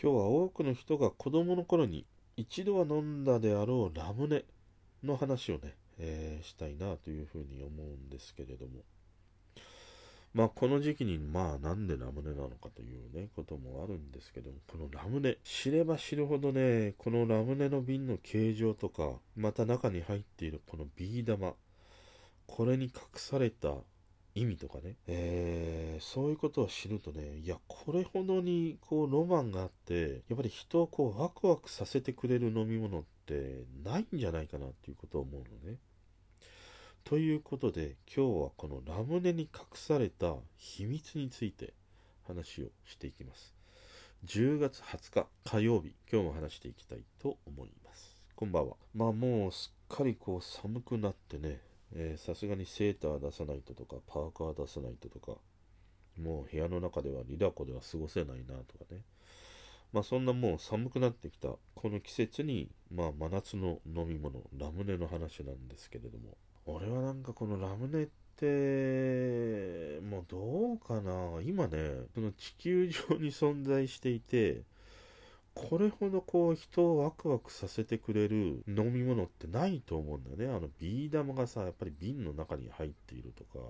今日は多くの人が子供の頃に一度は飲んだであろうラムネの話をね、えー、したいなというふうに思うんですけれども。まあこの時期にまあなんでラムネなのかというねこともあるんですけどもこのラムネ知れば知るほどねこのラムネの瓶の形状とかまた中に入っているこのビー玉これに隠された意味とかね、えー、そういうことを知るとね、いや、これほどにこうロマンがあって、やっぱり人をこうワクワクさせてくれる飲み物ってないんじゃないかなっていうことを思うのね。ということで、今日はこのラムネに隠された秘密について話をしていきます。10月20日火曜日、今日も話していきたいと思います。こんばんは。まあもうすっかりこう寒くなってね、さすがにセーター出さないととか、パーカー出さないととか、もう部屋の中ではリラコでは過ごせないなとかね。まあそんなもう寒くなってきたこの季節に、まあ真夏の飲み物、ラムネの話なんですけれども、俺はなんかこのラムネって、もうどうかな今ね、その地球上に存在していて、これほどこう人をワクワクさせてくれる飲み物ってないと思うんだよね。あのビー玉がさ、やっぱり瓶の中に入っているとか、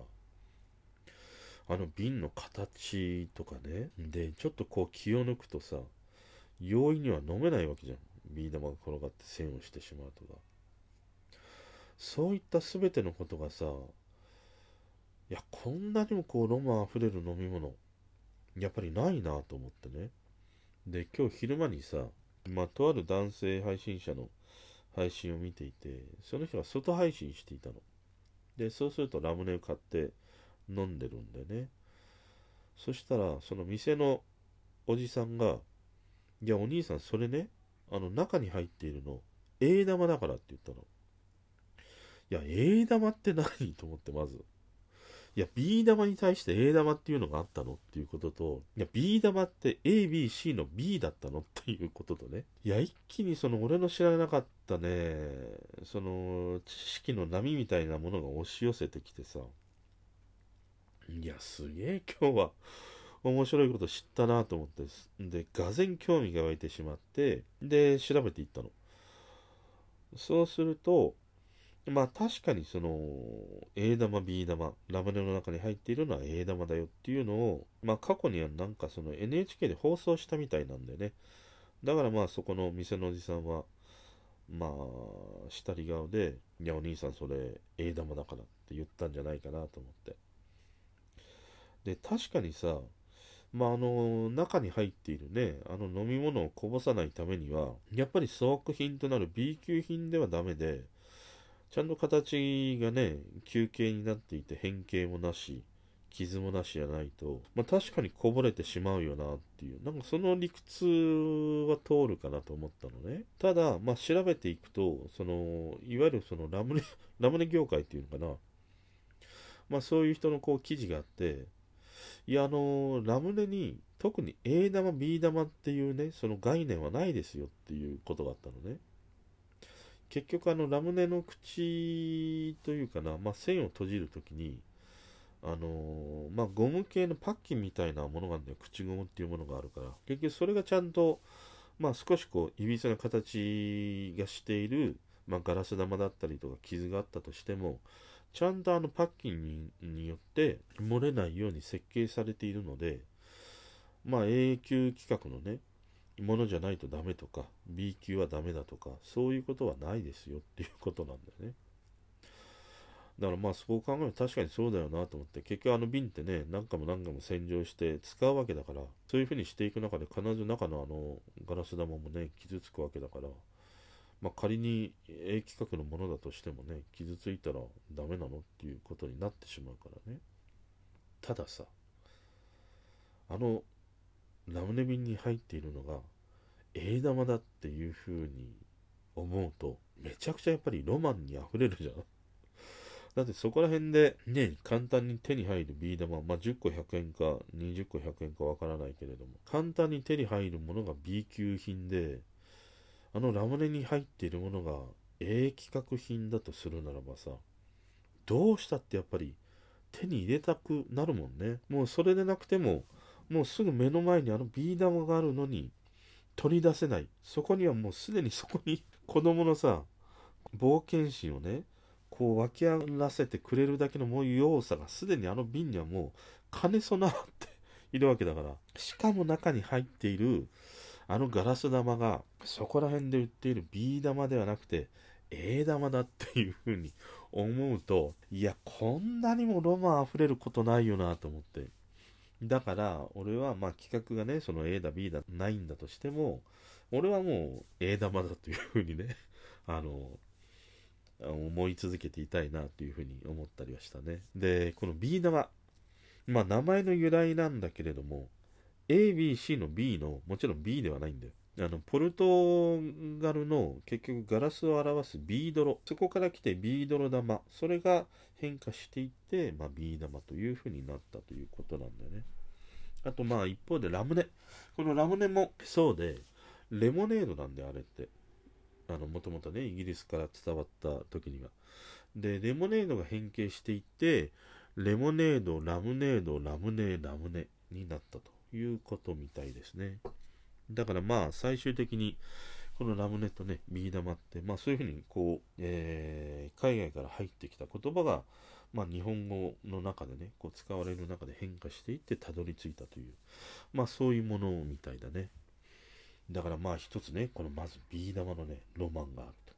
あの瓶の形とかね。で、ちょっとこう気を抜くとさ、容易には飲めないわけじゃん。ビー玉が転がって線をしてしまうとか。そういった全てのことがさ、いや、こんなにもこうロマンあふれる飲み物、やっぱりないなと思ってね。で、今日昼間にさ、まあ、とある男性配信者の配信を見ていて、その人は外配信していたの。で、そうするとラムネを買って飲んでるんでね。そしたら、その店のおじさんが、いや、お兄さん、それね、あの、中に入っているの、A 玉だからって言ったの。いや、A 玉って何？と思って、まず。いや、B 玉に対して A 玉っていうのがあったのっていうことと、いや、B 玉って A、B、C の B だったのっていうこととね。いや、一気にその俺の知らなかったね、その知識の波みたいなものが押し寄せてきてさ、いや、すげえ今日は面白いこと知ったなと思って、で、がぜん興味が湧いてしまって、で、調べていったの。そうすると、まあ確かにその A 玉 B 玉ラムネの中に入っているのは A 玉だよっていうのをまあ過去にはなんかその NHK で放送したみたいなんだよね。だからまあそこの店のおじさんはまあ下り顔でいやお兄さんそれ A 玉だからって言ったんじゃないかなと思って。で確かにさまあ、あの中に入っているねあの飲み物をこぼさないためにはやっぱり粗悪品となる B 級品ではダメでちゃんと形がね、球形になっていて変形もなし、傷もなしじゃないと、まあ、確かにこぼれてしまうよなっていう、なんかその理屈は通るかなと思ったのね。ただ、まあ、調べていくと、その、いわゆるそのラムネ、ラムネ業界っていうのかな。まあ、そういう人のこう記事があって、いや、あのラムネに特に A 玉、B 玉っていうね、その概念はないですよっていうことがあったのね。結局あのラムネの口というかな、まあ、線を閉じるときに、あのー、まあ、ゴム系のパッキンみたいなものがあるんだよ。口ゴムっていうものがあるから。結局それがちゃんと、まあ、少しこう、いびつな形がしている、まあ、ガラス玉だったりとか傷があったとしても、ちゃんとあのパッキンによって漏れないように設計されているので、まあ、永久規格のね、ものじゃないとダメとか、B 級はダメだとか、そういうことはないですよっていうことなんだよね。だからまあそう考えると確かにそうだよなと思って、結局あの瓶ってね、何回も何回も洗浄して使うわけだから、そういうふうにしていく中で必ず中のあのガラス玉もね、傷つくわけだから、まあ仮に A 規格のものだとしてもね、傷ついたらダメなのっていうことになってしまうからね。たださ、あのラムネ瓶に入っているのが A 玉だっていう風に思うとめちゃくちゃやっぱりロマンに溢れるじゃん。だってそこら辺でね、簡単に手に入るビー玉、まあ、10個100円か20個100円かわからないけれども、簡単に手に入るものが B 級品で、あのラムネに入っているものが A 規格品だとするならばさ、どうしたってやっぱり手に入れたくなるもんね。もうそれでなくても、もうすぐ目の前にあのビー玉があるのに、取り出せない。そこにはもうすでに そこに子供のさ冒険心をねこう湧き上がらせてくれるだけのもう要素がすでにあの瓶にはもう兼ね備わって いるわけだから。しかも中に入っているあのガラス玉がそこら辺で売っているビー玉ではなくて A 玉だっていう風に思うといやこんなにもロマン溢れることないよなと思って。だから俺はまあ企画がねその A だ B だないんだとしても俺はもう A 玉だというふうにね あの思い続けていたいなというふうに思ったりはしたね。で、この B 玉。まあ名前の由来なんだけれども、A、B、C の B の、もちろん B ではないんだよ。あの、ポルトガルの結局ガラスを表す B 泥。そこから来て B 泥玉。それが変化していって、まあ B 玉というふうになったということなんだよね。あとまあ一方でラムネ。このラムネもそうで、レモネードなんであれって。あの、もともとね、イギリスから伝わった時には。で、レモネードが変形していって、レモネード、ラムネード、ラムネ、ラムネになったということみたいですね。だからまあ、最終的に、このラムネとね、ビー玉って、まあそういうふうにこう、えー、海外から入ってきた言葉が、まあ日本語の中でね、こう使われる中で変化していってたどり着いたという、まあそういうものみたいだね。だからまあ一つね、このまずビー玉のね、ロマンがあると。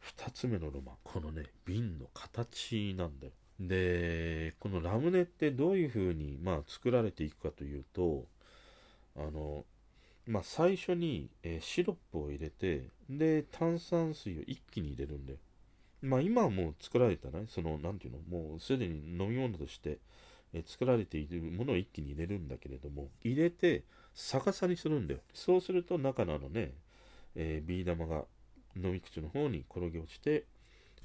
二つ目のロマン、このね、瓶の形なんだよ。で、このラムネってどういう風に、まあ、作られていくかというと、あの、まあ、最初に、えー、シロップを入れて、で、炭酸水を一気に入れるんだよ。まあ、今はもう作られたね、その、なんていうの、もうすでに飲み物として、えー、作られているものを一気に入れるんだけれども、入れて、逆さにするんだよ。そうすると中のあのね、えー、ビー玉が飲み口の方に転げ落ちて、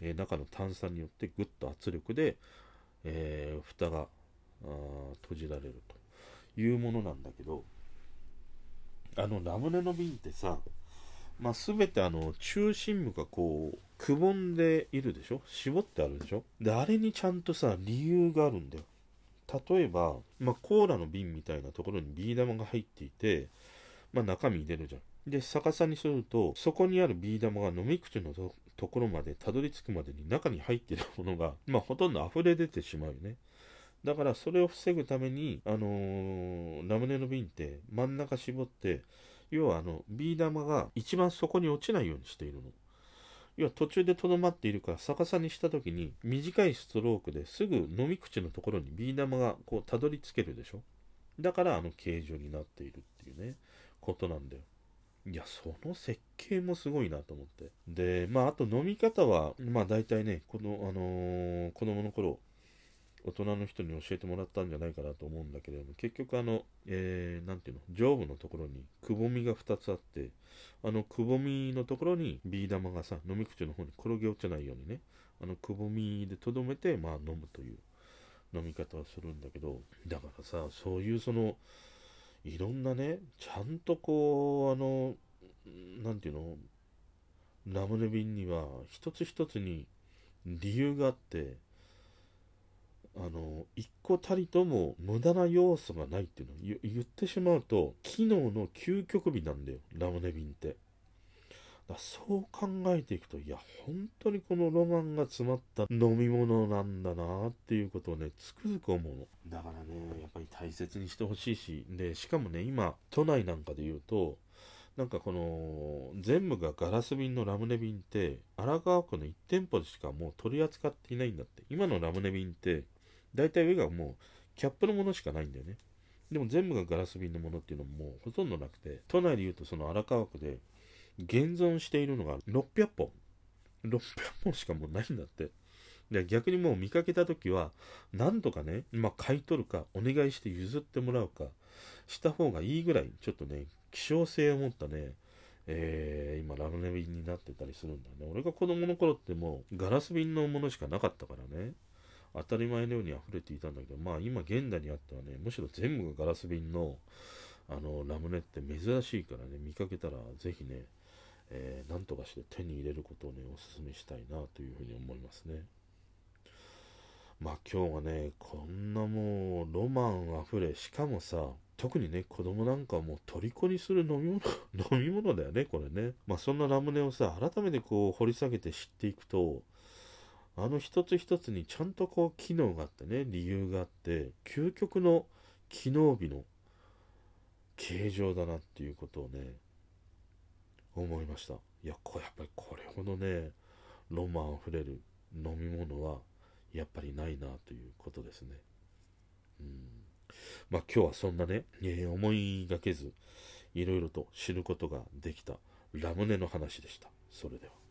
え、中の炭酸によってぐっと圧力で、え、蓋が閉じられるというものなんだけど、あのラムネの瓶ってさ、まあ、全てあの中心部がこうくぼんでいるでしょ？絞ってあるでしょ？であれにちゃんとさ理由があるんだよ例えば、まあ、コーラの瓶みたいなところにビー玉が入っていて、まあ、中身入れるじゃん。で、逆さにすると、そこにあるビー玉が飲み口のところまでたどり着くまでに中に入っているものが、まあ、ほとんど溢れ出てしまうよね。だからそれを防ぐために、あのー、ラムネの瓶って真ん中絞って、要はあの、ビー玉が一番底に落ちないようにしているの。要は途中でとどまっているから逆さにした時に短いストロークですぐ飲み口のところにビー玉がこうたどり着けるでしょ。だからあの形状になっているっていうねことなんだよ。いやその設計もすごいなと思って。でまああと飲み方はまあ大体ねこのあのー、子供の頃大人の人に教えてもらったんじゃないかなと思うんだけれども、結局あの、えー、ていうの、上部のところにくぼみが2つあって、あのくぼみのところにビー玉がさ、飲み口の方に転げ落ちないようにね、あのくぼみでとどめて、まあ飲むという飲み方をするんだけど、だからさ、そういうその、いろんなね、ちゃんとこう、あの、なんていうの、ラムネ瓶には一つ一つに理由があって、あの、一個たりとも無駄な要素がないっていうのを言ってしまうと、機能の究極美なんだよ、ラムネ瓶って。だそう考えていくと、いや、本当にこのロマンが詰まった飲み物なんだなっていうことをね、つくづく思うの。だからね、やっぱり大切にしてほしいし、で、しかもね、今、都内なんかで言うと、なんかこの、全部がガラス瓶のラムネ瓶って、荒川区の1店舗でしかもう取り扱っていないんだって。今のラムネ瓶って、大体上がもうキャップのものしかないんだよね。でも全部がガラス瓶のものっていうのももうほとんどなくて、都内で言うとその荒川区で現存しているのが600本。600本しかもうないんだって。で逆にもう見かけた時は、なんとかね、まあ、買い取るか、お願いして譲ってもらうか、した方がいいぐらい、ちょっとね、希少性を持ったね、えー、今ラムネ瓶になってたりするんだよね。俺が子供の頃ってもうガラス瓶のものしかなかったからね。当たり前のように溢れていたんだけど、まあ今現代にあってはね、むしろ全部がガラス瓶のあのラムネって珍しいからね、見かけたらぜひね、えー、なんとかして手に入れることをね、お勧めしたいなというふうに思いますね。まあ今日はね、こんなもうロマンあふれ、しかもさ、特にね、子供なんかもう虜にする飲み物、飲み物だよね、これね。まあそんなラムネをさ、改めてこう掘り下げて知っていくと、あの一つ一つにちゃんとこう機能があってね、理由があって、究極の機能美の形状だなっていうことをね、思いました。いや、こやっぱりこれほどね、ロマンあふれる飲み物はやっぱりないなということですね。うん。まあ今日はそんなね、えー、思いがけず、いろいろと知ることができたラムネの話でした。それでは。